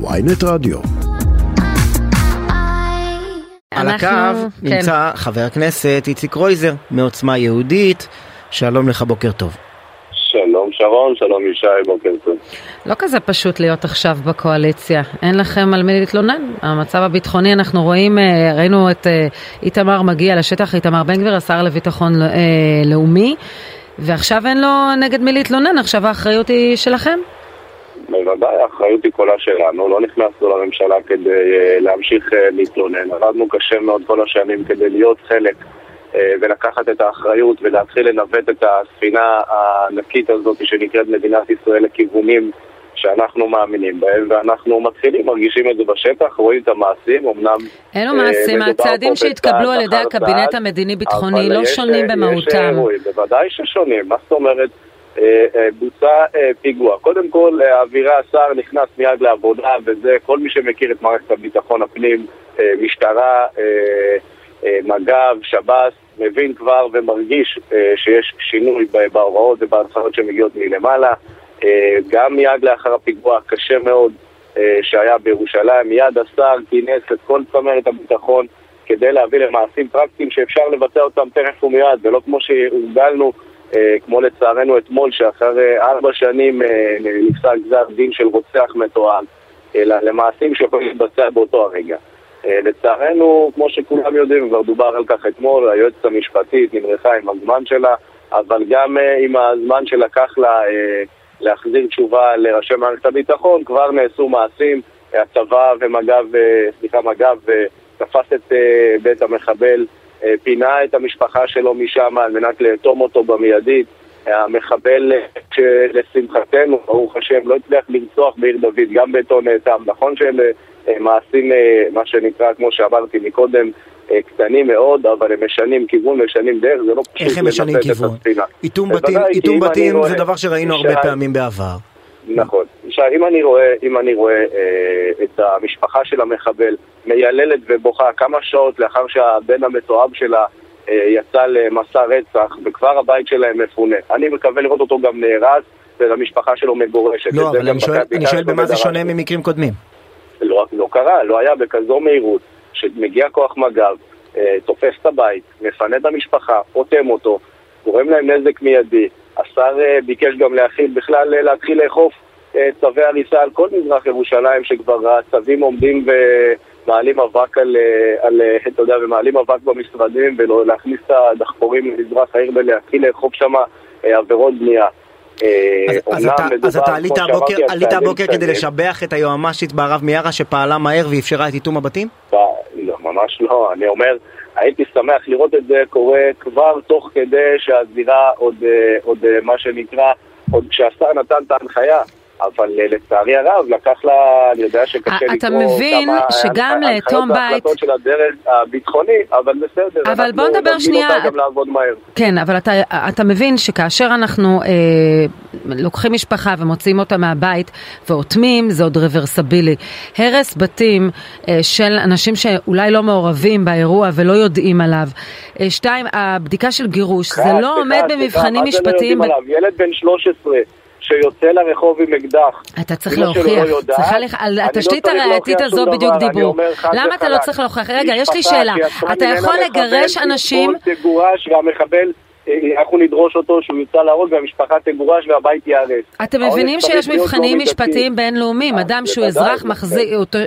ויינט רדיו. על אנחנו- הקו כן. נמצא חבר הכנסת איציק קרויזר מעוצמה יהודית. שלום לך, בוקר טוב. שלום שרון, שלום ישי, בוקר טוב. לא כזה פשוט להיות עכשיו בקואליציה, אין לכם על מי להתלונן. המצב הביטחוני, אנחנו רואים, אה, ראינו את אה, איתמר מגיע לשטח, איתמר בן גביר, השר לביטחון אה, לאומי, ועכשיו אין לו נגד מי להתלונן, עכשיו האחריות היא שלכם. בוודאי, האחריות היא כולה שלנו, לא נכנסנו לממשלה כדי אה, להמשיך אה, להתלונן. עבדנו קשה מאוד כל השנים כדי להיות חלק אה, ולקחת את האחריות ולהתחיל לנווט את הספינה הענקית הזאת שנקראת מדינת ישראל לכיוונים שאנחנו מאמינים בהם, ואנחנו מתחילים, מרגישים את זה בשטח, רואים את המעשים, אמנם... אלו מעשים, הצעדים שהתקבלו על ידי הקבינט המדיני-ביטחוני לא שונים אה, יש במהותם. אירועים, בוודאי ששונים, מה זאת אומרת? אה, אה, בוצע אה, פיגוע. קודם כל, אבירי השר נכנס מיד לעבודה, וזה כל מי שמכיר את מערכת הביטחון הפנים, משטרה, מג"ב, שב"ס, מבין כבר ומרגיש שיש שינוי בהוראות ובהנחיות שמגיעות מלמעלה. גם מיד לאחר הפיגוע הקשה מאוד שהיה בירושלים, מיד השר כינס את כל צמרת הביטחון כדי להביא למעשים פרקטיים שאפשר לבצע אותם תכף ומיד, ולא כמו שהורגלנו, כמו לצערנו אתמול, שאחרי ארבע שנים אה, נפסק גזר דין של רוצח מתועב, אלא למעשים שיכולים להתבצע באותו הרגע. אה, לצערנו, כמו שכולם יודעים, כבר דובר על כך אתמול, היועצת המשפטית נמרחה עם הזמן שלה, אבל גם אה, עם הזמן שלקח לה אה, להחזיר תשובה לראשי מערכת הביטחון, כבר נעשו מעשים, הצבא ומג"ב, אה, סליחה, מג"ב אה, תפס את אה, בית המחבל, אה, פינה את המשפחה שלו משם על מנת לאטום אותו במיידית. המחבל, אה, שלשמחתנו, ברוך השם, לא הצליח לרצוח בעיר דוד, גם ביתו נאטם. נכון שאלה אה, מעשים, אה, מה שנקרא, כמו שאמרתי מקודם, אה, קטנים מאוד, אבל הם משנים כיוון, משנים דרך, זה לא פשוט איך הם משנים כיוון? איתום בתים, אני בתים זה דבר שראינו הרבה פעמים בעבר. נכון. עכשיו, אם אני רואה, אם אני רואה אה, את המשפחה של המחבל מייללת ובוכה כמה שעות לאחר שהבן המתועב שלה אה, יצא למסע רצח, וכבר הבית שלהם מפונה, אני מקווה לראות אותו גם נהרס, ולמשפחה שלו מגורשת. לא, אבל אני שואל- אני שואל במה זה. שונה ממקרים קודמים. לא, לא קרה, לא היה בכזו מהירות, שמגיע כוח מג"ב, אה, תופס את הבית, מפנה את המשפחה, אוטם אותו, גורם להם נזק מיידי. השר אה, ביקש גם להכיל, בכלל אה, להתחיל לאכוף צווי הריסה על כל מזרח ירושלים, שכבר הצווים עומדים ומעלים אבק על, אה, על אה, אתה יודע, ומעלים אבק במשרדים, ולהכניס את הדחפורים למזרח העיר ולהתחיל לאכוף שם אה, עבירות בנייה. אז- אתה- אז אתה עלית הבוקר, על עלית הבוקר כדי. לשבח את היועמ"שית בהרב מיארה שפעלה מהר ואפשרה את איתום הבתים? לא, ממש לא. אני אומר, הייתי שמח לראות את זה קורה כבר תוך כדי שהזירה עוד, עוד מה שנקרא, עוד כשהשר נתן את ההנחיה. אבל אה, לצערי הרב, לקח לה, אני יודע שקשה אתה לקרוא מבין כמה שגם הנח- לאטום הנחיות בית- והחלטות של הדרג הביטחוני, אבל בסדר. אבל אנחנו בוא נדבר שנייה- אותה גם לעבוד מהר. כן, אבל אתה, אתה מבין שכאשר אנחנו אה, לוקחים משפחה ומוציאים אותה מהבית ואוטמים, זה עוד רוורסבילי. הרס בתים אה, של אנשים שאולי לא מעורבים באירוע ולא יודעים עליו. אה, שתיים, הבדיקה של גירוש, זה לא עומד במבחנים לא משפטיים. ילד בן 13 שיוצא לרחוב עם אקדח. אתה צריך לא להוכיח, יודעת, צריכה לך, על לא התשתית הראייתית הזו בדיוק דיברו. למה אתה לא. צריך להוכיח? רגע, יש לי שאלה. אתה יכול לגרש אנשים... תגורש והמחבל, אנחנו נדרוש אותו שהוא יוצא להרוג והמשפחה תגורש והבית ייהרס. אתם מבינים שיש לא מבחנים. משפטיים בינלאומיים, אה, אדם שהוא אזרח.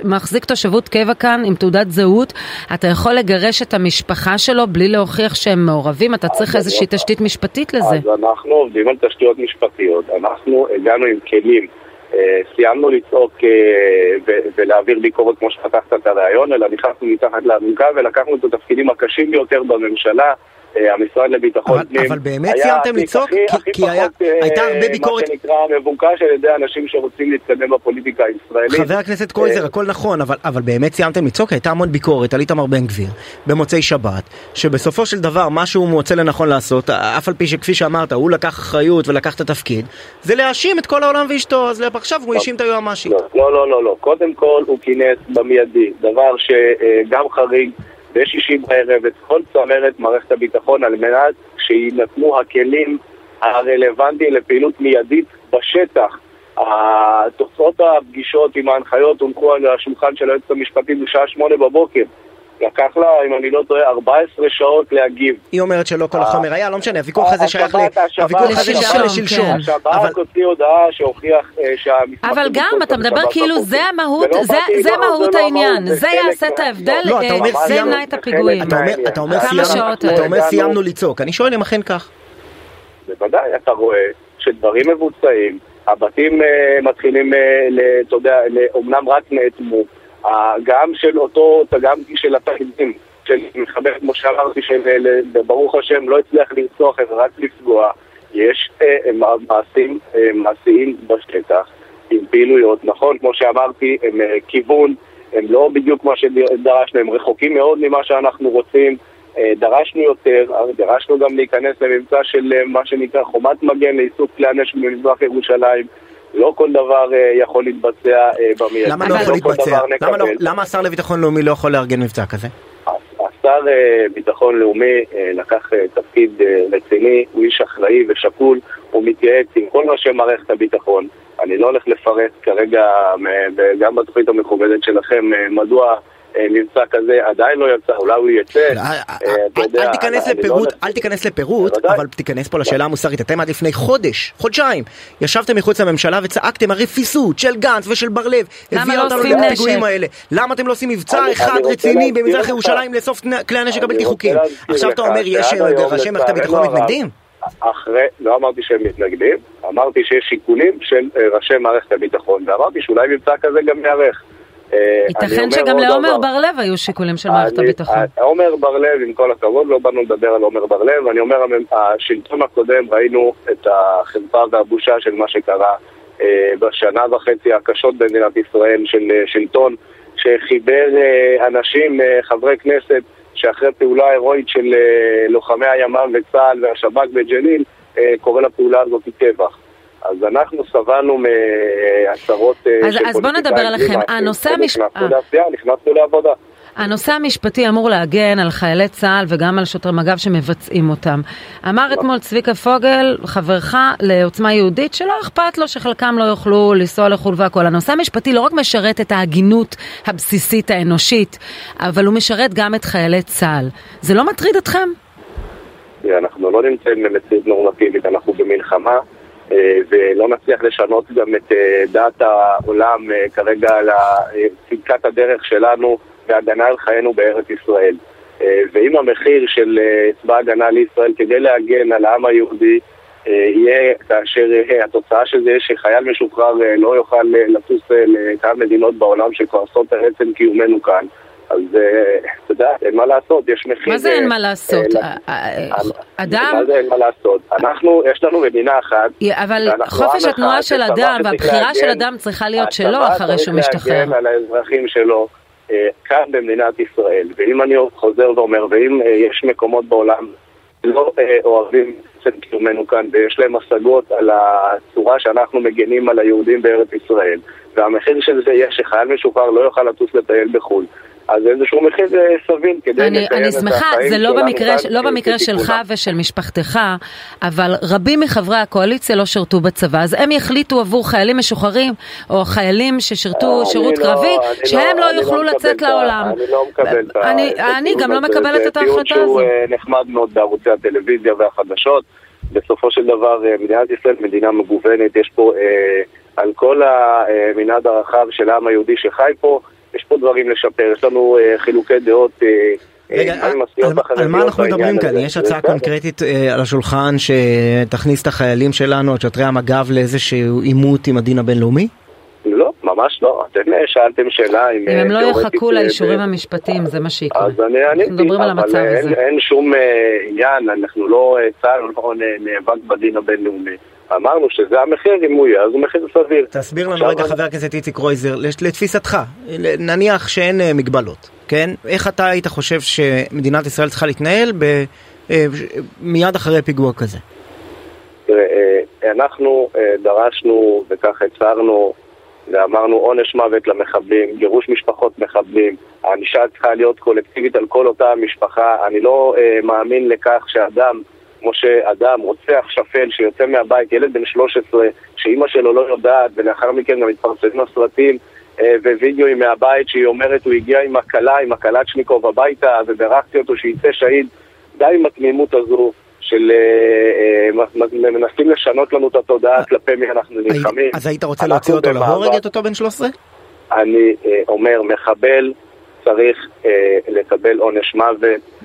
מחזיק- תושבות קבע כאן עם תעודת זהות, אתה יכול לגרש את המשפחה שלו בלי להוכיח שהם מעורבים, אתה צריך אז איזושהי לא. תשתית משפטית לזה. אז אנחנו עובדים על תשתיות משפטיות, אנחנו הגענו עם כלים, אה, סיימנו לצעוק אה, ולהעביר ביקורת כמו שפתחת את הרעיון, אלא נכנסנו מתחת לאלונקה ולקחנו את התפקידים הקשים ביותר בממשלה. אה, המשרד לביטחון פנים. אבל באמת סיימתם לצעוק? הכי- כי- אה, הייתה הרבה ביקורת- מה שנקרא מבוקש על ידי אנשים שרוצים להתקדם בפוליטיקה הישראלית. חבר הכנסת קרויזר, אה, הכל נכון, אבל, אבל באמת סיימתם לצעוק, הייתה המון ביקורת על איתמר בן גביר במוצאי שבת, שבסופו של דבר מה שהוא מוצא לנכון לעשות, אף על פי שכפי שאמרת, הוא לקח אחריות ולקח את התפקיד, זה להאשים את כל העולם ואשתו, אז עכשיו הוא האשים את היועמ"שית. לא, לא, לא, לא. קודם כל הוא כינס במיידי, דבר שגם חריג, בשישי בערב את כל צמרת מערכת הביטחון על מנת שיינתנו הכלים הרלוונטיים לפעילות מיידית בשטח. תוצאות הפגישות עם ההנחיות הונחו על השולחן של היועצת המשפטית בשעה שמונה בבוקר. לקח לה, אם אני לא טועה, 14 שעות להגיב. היא אומרת שלא כל החומר היה, לא משנה, הוויכוח הזה שייך ל... הוויכוח הזה שייך לשלשום. כן. השב"כ הוציא הודעה שהוכיח אה, שהמסמכים... אבל גם, אתה מדבר כאילו זה המהות, זה מהות העניין, זה יעשה את ההבדל, לא, זה ימנע את הפיגועים. אתה אומר סיימנו לצעוק, אני שואל אם אכן כך. בוודאי, אתה רואה שדברים מבוצעים, הבתים אה, מתחילים, אתה יודע, אומנם רק נאטמו. גם של אותו, גם של התלמידים, של מחבר, כמו שאמרתי, שברוך השם לא הצליח לרצוח, רק לפגוע. יש אה, מעשים אה, מעשיים בשטח עם פעילויות, נכון, כמו שאמרתי, הם אה, כיוון, הם לא בדיוק מה שדרשנו, הם רחוקים מאוד ממה שאנחנו רוצים. אה, דרשנו יותר, דרשנו גם להיכנס למבצע של אה, מה שנקרא חומת מגן לאיסוף כלי הנשק במזרח ירושלים. לא כל דבר אה, יכול להתבצע אה, במיידי. למה לא יכול להתבצע? למה, לא, למה השר לביטחון לאומי לא יכול לארגן מבצע כזה? השר אה, לאומי לקח תפקיד רציני, הוא איש אחראי ושקול, הוא מתייעץ עם כל ראשי מערכת הביטחון. אני לא הולך לפרט כרגע, גם בתוכנית המכובדת שלכם, מדוע מבצע כזה עדיין לא יצא, אולי הוא יצא. לא, אה, אה, אל תיכנס לפירוט, אל תיכנס לפירוט, אבל תיכנס פה לשאלה המוסרית. אתם עד לפני חודש, חודשיים, ישבתם מחוץ לממשלה וצעקתם הרפיסות של גנץ ושל בר לב, הביאה לא אותנו לפיגועים האלה. למה אתם לא עושים מבצע אחד רציני במזרח ירושלים לאסוף כלי הנשק הבלתי חוקיים? עכשיו אתה אומר, יש ראשי מערכת הביטחון מתנגדים? אחרי, לא אמרתי שהם מתנגדים, אמרתי שיש שיקולים של ראשי מערכת הביטחון, ואמרתי שאולי מבצע כזה גם ייערך. אה, ייתכן שגם לעומר בר לב היו שיקולים של מערכת הביטחון. עומר בר לב, עם כל הכבוד, לא באנו לדבר על עומר בר לב, אני אומר, השלטון הקודם, ראינו את החרפה והבושה של מה שקרה אה, בשנה וחצי הקשות במדינת ישראל, של אה, שלטון שחיבר אנשים, חברי כנסת, שאחרי פעולה הירואית של לוחמי הימ"מ וצה"ל והשב"כ בג'נין, קורא לפעולה הזאת טבח. אז אנחנו סבלנו מעשרות אה, של אז בוא נדבר עליכם. הנושא המשפטי... נכנסנו לעבודה. הנושא המשפטי אמור להגן על חיילי צה"ל וגם על שוטרי מג"ב שמבצעים אותם. אמר אתמול צביקה פוגל, חברך לעוצמה יהודית, שלא אכפת לו שחלקם לא יוכלו לנסוע לחו"ל והכול. הנושא המשפטי לא רק משרת את ההגינות הבסיסית האנושית, אבל הוא משרת גם את חיילי צה"ל. זה לא מטריד אתכם? אנחנו לא נמצאים במציאות נורמטיבית, אנחנו במלחמה. אה, ולא נצליח לשנות גם את אה, דעת העולם אה, כרגע על צדקת הדרך שלנו והגנה על חיינו בארץ ישראל. ואם המחיר של צבא הגנה לישראל כדי להגן על העם היהודי יהיה כאשר התוצאה של זה שחייל משוחרר לא יוכל לטוס לכמה מדינות בעולם עושות את עצם קיומנו כאן, אז אה, אתה יודע, אין מה לעשות, יש מחיר... מה זה אין מה לעשות? אה, אדם... מה זה אין מה לעשות? אנחנו, יש לנו מדינה אחת... אבל חופש התנועה של אדם והבחירה של אדם צריכה להיות שלו אחרי שהוא משתחרר. הצבא צריך להגן על האזרחים שלו אה, כאן במדינת ישראל. ואם אני חוזר ואומר, ואם יש מקומות בעולם לא אוהבים את קיומנו כאן ויש להם השגות על הצורה שאנחנו מגנים על היהודים בארץ ישראל והמחיר של זה יהיה שחייל משוחרר לא יוכל לטוס לטייל בחו"ל אז איזשהו מחיר אה, סביר כדי אני, לקיים אני שמחה, זה לא במקרה, לא במקרה שלך ושל משפחתך, אבל רבים מחברי הקואליציה לא שירתו בצבא, אז הם יחליטו עבור חיילים משוחררים, או חיילים ששירתו שירות לא, קרבי, שהם לא, לא יוכלו לא לצאת לעולם. אני לא מקבל את אני, אני גם לא מקבלת את ההחלטה הזו. שהוא אה, נחמד מאוד בערוצי הטלוויזיה והחדשות. בסופו של דבר אה, מדינת ישראל מדינה מגוונת, יש פה אה, על כל המנעד הרחב של העם היהודי שחי פה, פה דברים לשפר, יש לנו אה, חילוקי דעות. אה, אה, רגע, על, על מה אנחנו מדברים כאן? יש הצעה קונקרטית על השולחן שתכניס את החיילים שלנו, את שוטרי המג"ב לאיזשהו עימות עם הדין הבינלאומי? לא, ממש לא. אתם שאלתם שאלה אם... אם הם לא יחכו לאישורים המשפטיים, זה מה שיקרה. אז אני עניתי, אבל אין שום עניין, אנחנו לא, צה"ל לא נאבק בדין הבינלאומי. אמרנו שזה המחיר, אם הוא יהיה, אז הוא מחיר סביר. תסביר לנו רגע, חבר הכנסת איציק קרויזר, לתפיסתך, נניח שאין אה, מגבלות, כן? איך אתה היית חושב שמדינת ישראל צריכה להתנהל ב... אה, מיד אחרי פיגוע כזה? תראה, אה, אנחנו דרשנו וכך הצהרנו ואמרנו עונש מוות למחבלים, גירוש משפחות מחבלים, הענישה צריכה להיות קולקטיבית על כל אותה משפחה. אני לא מאמין לכך שאדם כמו שאדם, רוצח שפל שיוצא מהבית, ילד בן 13, שאימא שלו לא יודעת, ולאחר מכן גם מתפרסמים הסרטים אה, ווידאוים מהבית שהיא אומרת, הוא הגיע עם הכלה, עם הקלצ'ניקוב הביתה, ובירכתי אותו שיצא שהיד. די עם התמימות הזו. של אה, אה, מנסים לשנות לנו את התודעה כלפי מי אנחנו נלחמים. אז היית רוצה להוציא אותו להורג את אותו בן 13? אני אומר, מחבל צריך לקבל עונש מוות.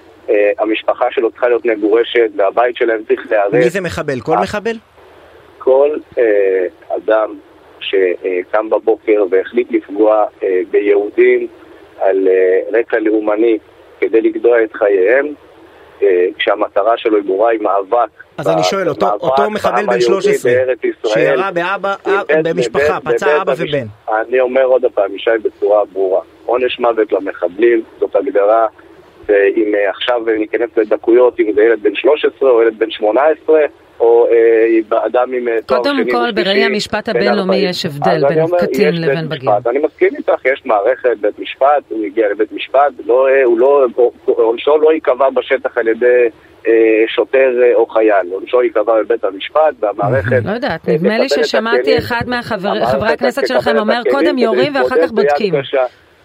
המשפחה שלו צריכה להיות מגורשת והבית שלהם צריך להיהרס. מי זה מחבל? כל מחבל? כל אדם שקם בבוקר והחליט לפגוע ביהודים על רקע לאומני כדי לגדוע את חייהם, כשהמטרה שלו היא ברורה, היא מאבק. אז אני שואל, אותו, אותו מחבל בן 13, שירה באבא, במשפחה, פצע אבא ובן. אני אומר עוד פעם, ישי בצורה ברורה, עונש מוות למחבלים, זאת הגדרה, ואם עכשיו ניכנס לדקויות, אם זה ילד בן 13 או ילד בן 18, או אה, אדם עם תואר שני. קודם כל, בראי המשפט הבינלאומי יש הבדל בין קטין לבין בגיר. אני מסכים איתך, יש מערכת בית משפט, הוא הגיע לבית משפט, לא, הוא לא, עונשו לא ייקבע בשטח על ידי אה, שוטר אה, או חייל, עונשו ייקבע בבית המשפט והמערכת... לא יודעת, נדמה לי ששמעתי אחד מחברי הכנסת שלכם אומר קודם יורים ואחר כך בודקים.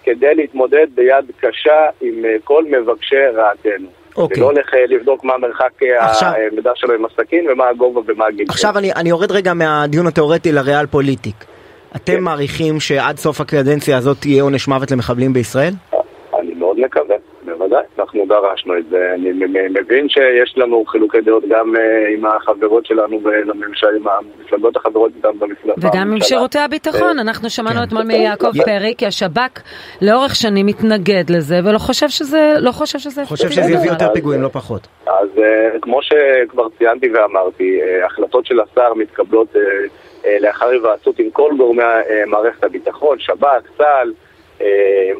כדי להתמודד ביד קשה עם כל מבקשי רעתנו. אוקיי. ולא הולך לבדוק מה המרחק המידע שלו עם הסכין ומה הגובה ומה הגיל. עכשיו אני, אני יורד רגע מהדיון התיאורטי לריאל פוליטיק. אתם כן. מעריכים שעד סוף הקדנציה הזאת תהיה עונש מוות למחבלים בישראל? בוודאי, אנחנו דרשנו את זה. אני מבין שיש לנו חילוקי דעות גם אה, עם החברות שלנו בממשלה, עם המפלגות החברות איתנו במפלגה. וגם עם שירותי הביטחון, אה, אנחנו שמענו כן. אתמול מיעקב פרי, כי השב"כ לאורך שנים מתנגד לזה, ולא חושב שזה, לא חושב שזה... חושב שזה יביא יותר פיגועים, לא פחות. אז אה, כמו שכבר ציינתי ואמרתי, החלטות של השר מתקבלות לאחר היוועצות עם כל גורמי מערכת הביטחון, שב"כ, צה"ל,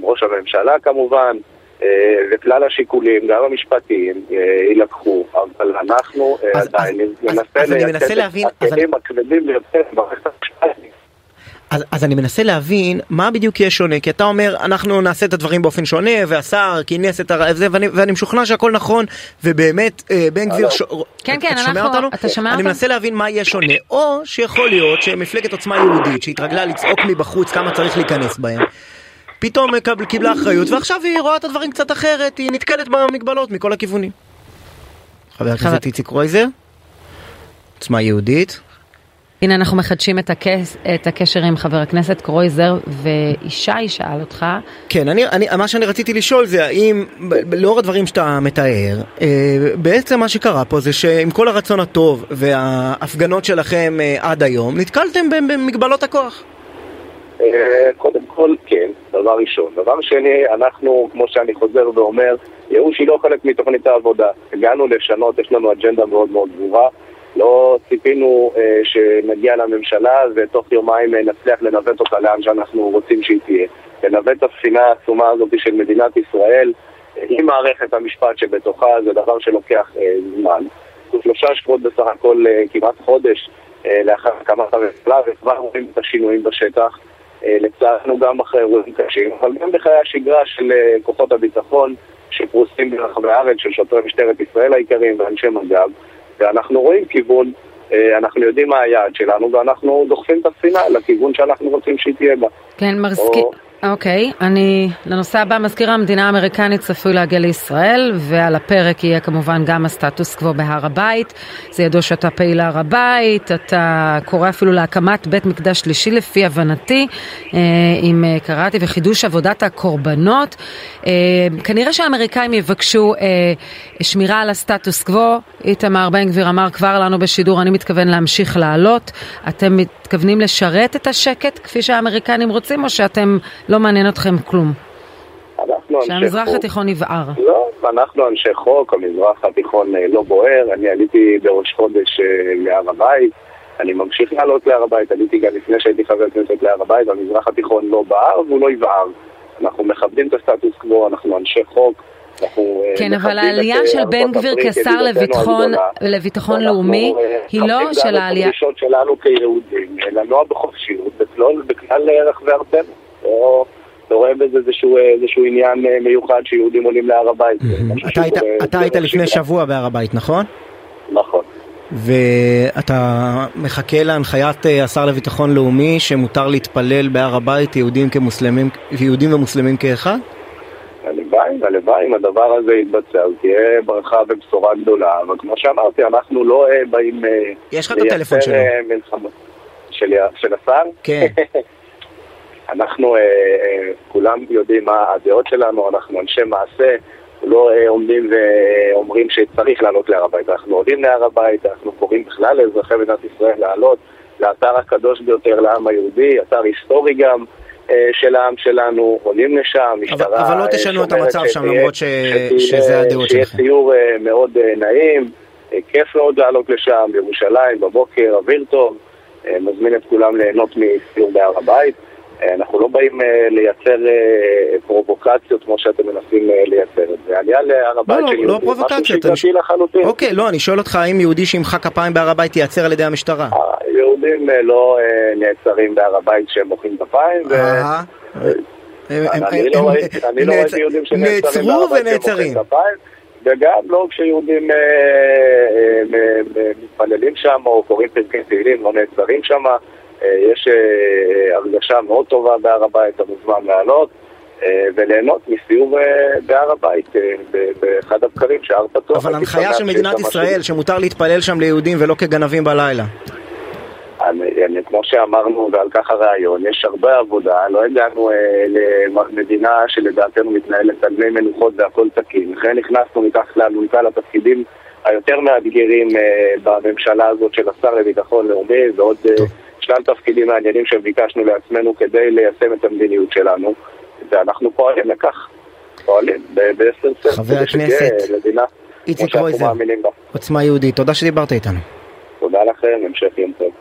ראש הממשלה כמובן. אה, וכלל השיקולים, גם המשפטיים, אה, יילקחו, אבל אנחנו אה, עדיין ננסה לייצג את הכלים הכבדים ביותר במערכת המשפטית. אז, אז אני מנסה להבין מה בדיוק יהיה שונה, כי אתה אומר אנחנו נעשה את הדברים באופן שונה והשר כינס את זה ואני, ואני משוכנע שהכל נכון ובאמת אה, בן גביר, ש... כן כן, אנחנו, אותנו? אתה שומע אותנו? אני מנסה להבין מה יהיה שונה, או שיכול להיות שמפלגת עוצמה יהודית שהתרגלה לצעוק מבחוץ כמה צריך להיכנס בהם פתאום קיבלה אחריות ועכשיו היא רואה את הדברים קצת אחרת, היא נתקלת במגבלות מכל הכיוונים. חבר הכנסת איציק קרויזר, עוצמה יהודית. הנה אנחנו מחדשים את, הקס, את הקשר עם חבר הכנסת קרויזר וישי שאל אותך. כן, אני, אני, מה שאני רציתי לשאול זה האם לאור הדברים שאתה מתאר, אה, בעצם מה שקרה פה זה שעם כל הרצון הטוב וההפגנות שלכם אה, עד היום, נתקלתם במגבלות הכוח. אה, קודם כל, כן, דבר ראשון. דבר שני, אנחנו, כמו שאני חוזר ואומר, ייאוש היא לא חלק מתוכנית העבודה. הגענו לשנות, יש לנו אג'נדה מאוד מאוד ברורה. לא ציפינו אה, שנגיע לממשלה ותוך יומיים אה, נצליח לנווט אותה לאן שאנחנו רוצים שהיא תהיה. לנווט את הספינה העצומה הזאת של מדינת ישראל אה, עם מערכת המשפט שבתוכה זה דבר שלוקח אה, זמן. שלושה שבועות בסך הכל, אה, כמעט חודש אה, לאחר הקמת הממשלה, וכבר רואים את השינויים בשטח. אה, לצערנו גם אחרי אירועים קשים, אבל גם בחיי השגרה של אה, כוחות הביטחון שפרוסים ברחבי הארץ, של שוטרי משטרת ישראל היקרים ואנשי מג"ב, ואנחנו רואים כיוון, אה, אנחנו יודעים מה היעד שלנו, ואנחנו דוחפים את הספינה לכיוון שאנחנו רוצים שהיא תהיה בה. כן, מרסקי... או... אוקיי, okay, אני לנושא הבא, מזכיר המדינה האמריקנית צפוי להגיע לישראל ועל הפרק יהיה כמובן גם הסטטוס קוו בהר הבית. זה ידוע שאתה פעיל הר הבית, אתה קורא אפילו להקמת בית מקדש שלישי לפי הבנתי, אה, אם אה, קראתי, וחידוש עבודת הקורבנות. אה, כנראה שהאמריקאים יבקשו שמירה על הסטטוס קוו. איתמר בן גביר אמר כבר לנו בשידור, אני מתכוון להמשיך לעלות. אתם מתכוונים לשרת את השקט כפי שהאמריקנים רוצים, או שאתם לא מעניין אתכם כלום? שהמזרח התיכון יבער. לא, אנחנו אנשי חוק, המזרח התיכון אה, לא בוער, אני עליתי בראש חודש אה, להר הבית, אני ממשיך לעלות להר הבית, עליתי גם לפני שהייתי חבר כנסת להר הבית, המזרח התיכון לא בער והוא לא יבער. אנחנו מכבדים את הסטטוס קוו, אנחנו אנשי חוק. אה, כן, אבל העלייה של בן גביר כשר לביטחון לאומי היא לא של העלייה... אנחנו דרישות שלנו כיהודים, לנוע בחופשיות בכלל רחבי ארצנו. לא, לא רואה בזה איזשהו, איזשהו עניין אה, מיוחד שיהודים עולים להר הבית. אתה היית לפני שבוע בהר הבית, נכון? נכון. ואתה מחכה להנחיית אה, השר לביטחון לאומי שמותר להתפלל בהר הבית יהודים כמוסלמים, יהודים ומוסלמים כאחד? הלוואי, הלוואי אם הדבר הזה יתבצע, תהיה ברכה ובשורה גדולה, אבל כמו שאמרתי, אנחנו לא אה, באים אה, יש לך את הטלפון שלו. מלחמות. של, של השר? כן. אנחנו אה, אה, כולם יודעים מה הדעות שלנו, אנחנו אנשי מעשה, לא אה, עומדים ואומרים שצריך לעלות להר הבית, אנחנו עולים להר הבית, אנחנו קוראים בכלל לאזרחי מדינת ישראל לעלות לאתר הקדוש ביותר לעם היהודי, אתר היסטורי גם. של העם שלנו, עולים לשם, משטרה... אבל, לא תשנו את המצב שם למרות ש... שזה הדעות שלכם. שיהיה ציור מאוד נעים, כיף מאוד לעלות לשם, בירושלים, בבוקר, אוויר טוב, מזמין את כולם ליהנות מסיור בהר הבית. אה, אנחנו לא באים אה, לייצר אה, פרובוקציות כמו שאתם מנסים לייצר את זה. עלייה להר הבית לא, של לא, לא פרובוקציות. משהו שגרתי לחלוטין. אוקיי, לא, אני שואל אותך האם יהודי שימחא כפיים בהר הבית ייעצר על ידי המשטרה? יהודים לא נעצרים בהר הבית שהם מוחאים כפיים. אני לא ראיתי יהודים שנעצרים בהר הבית שהם מוחאים כפיים. וגם לא כשיהודים מתפללים שם או קוראים פרקי תהילים, לא נעצרים שם. אה, יש אה, הרגשה מאוד טובה בהר הבית, אתה מוזמן לעלות. אה, וליהנות מסיור בהר הבית, באחד הבקרים שהר פתוח. אבל הנחיה של מדינת ישראל שמותר להתפלל שם ליהודים ולא כגנבים בלילה. כמו שאמרנו, ועל כך הרעיון, יש הרבה עבודה, לא הגענו אה, למדינה שלדעתנו מתנהלת על מי מנוחות והכל תקין. לכן נכנסנו מתחת לאלונקה לתפקידים היותר מאתגרים אה, בממשלה הזאת של השר לביטחון לאומי ועוד... אה, שלל תפקידים מעניינים שביקשנו לעצמנו כדי ליישם את המדיניות שלנו, ואנחנו פועלים לכך, פועלים בעשר סרט. חבר הכנסת איציק קרויזר, עוצמה יהודית, תודה שדיברת איתנו. תודה לכם, המשך יום טוב.